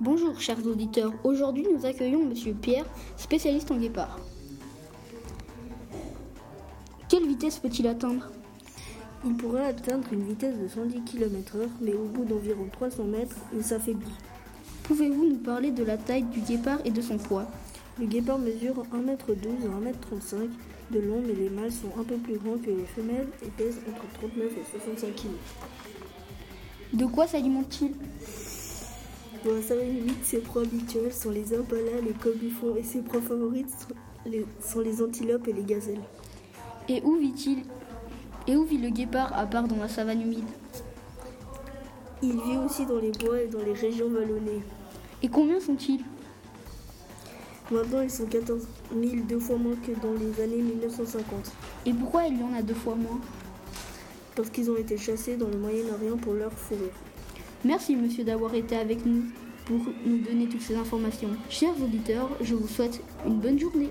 Bonjour chers auditeurs, aujourd'hui nous accueillons Monsieur Pierre, spécialiste en guépard. Quelle vitesse peut-il atteindre? Il pourrait atteindre une vitesse de 110 km/h, mais au bout d'environ 300 mètres, il s'affaiblit. Pouvez-vous nous parler de la taille du guépard et de son poids? Le guépard mesure 1m12 à 1m35 de long, mais les mâles sont un peu plus grands que les femelles et pèsent entre 39 et 65 kg. De quoi s'alimente-t-il Dans la savane humide, ses proies habituelles sont les impalas, les cobuffons et ses proies favorites sont les, sont les antilopes et les gazelles. Et où vit-il Et où vit le guépard à part dans la savane humide Il vit aussi dans les bois et dans les régions vallonnées. Et combien sont-ils Maintenant, ils sont 14 000, deux fois moins que dans les années 1950, Et pourquoi il y en a deux fois moins parce qu'ils ont été chassés dans le Moyen-Orient pour leur fourrure. Merci monsieur d'avoir été avec nous pour nous donner toutes ces informations. Chers auditeurs, je vous souhaite une bonne journée.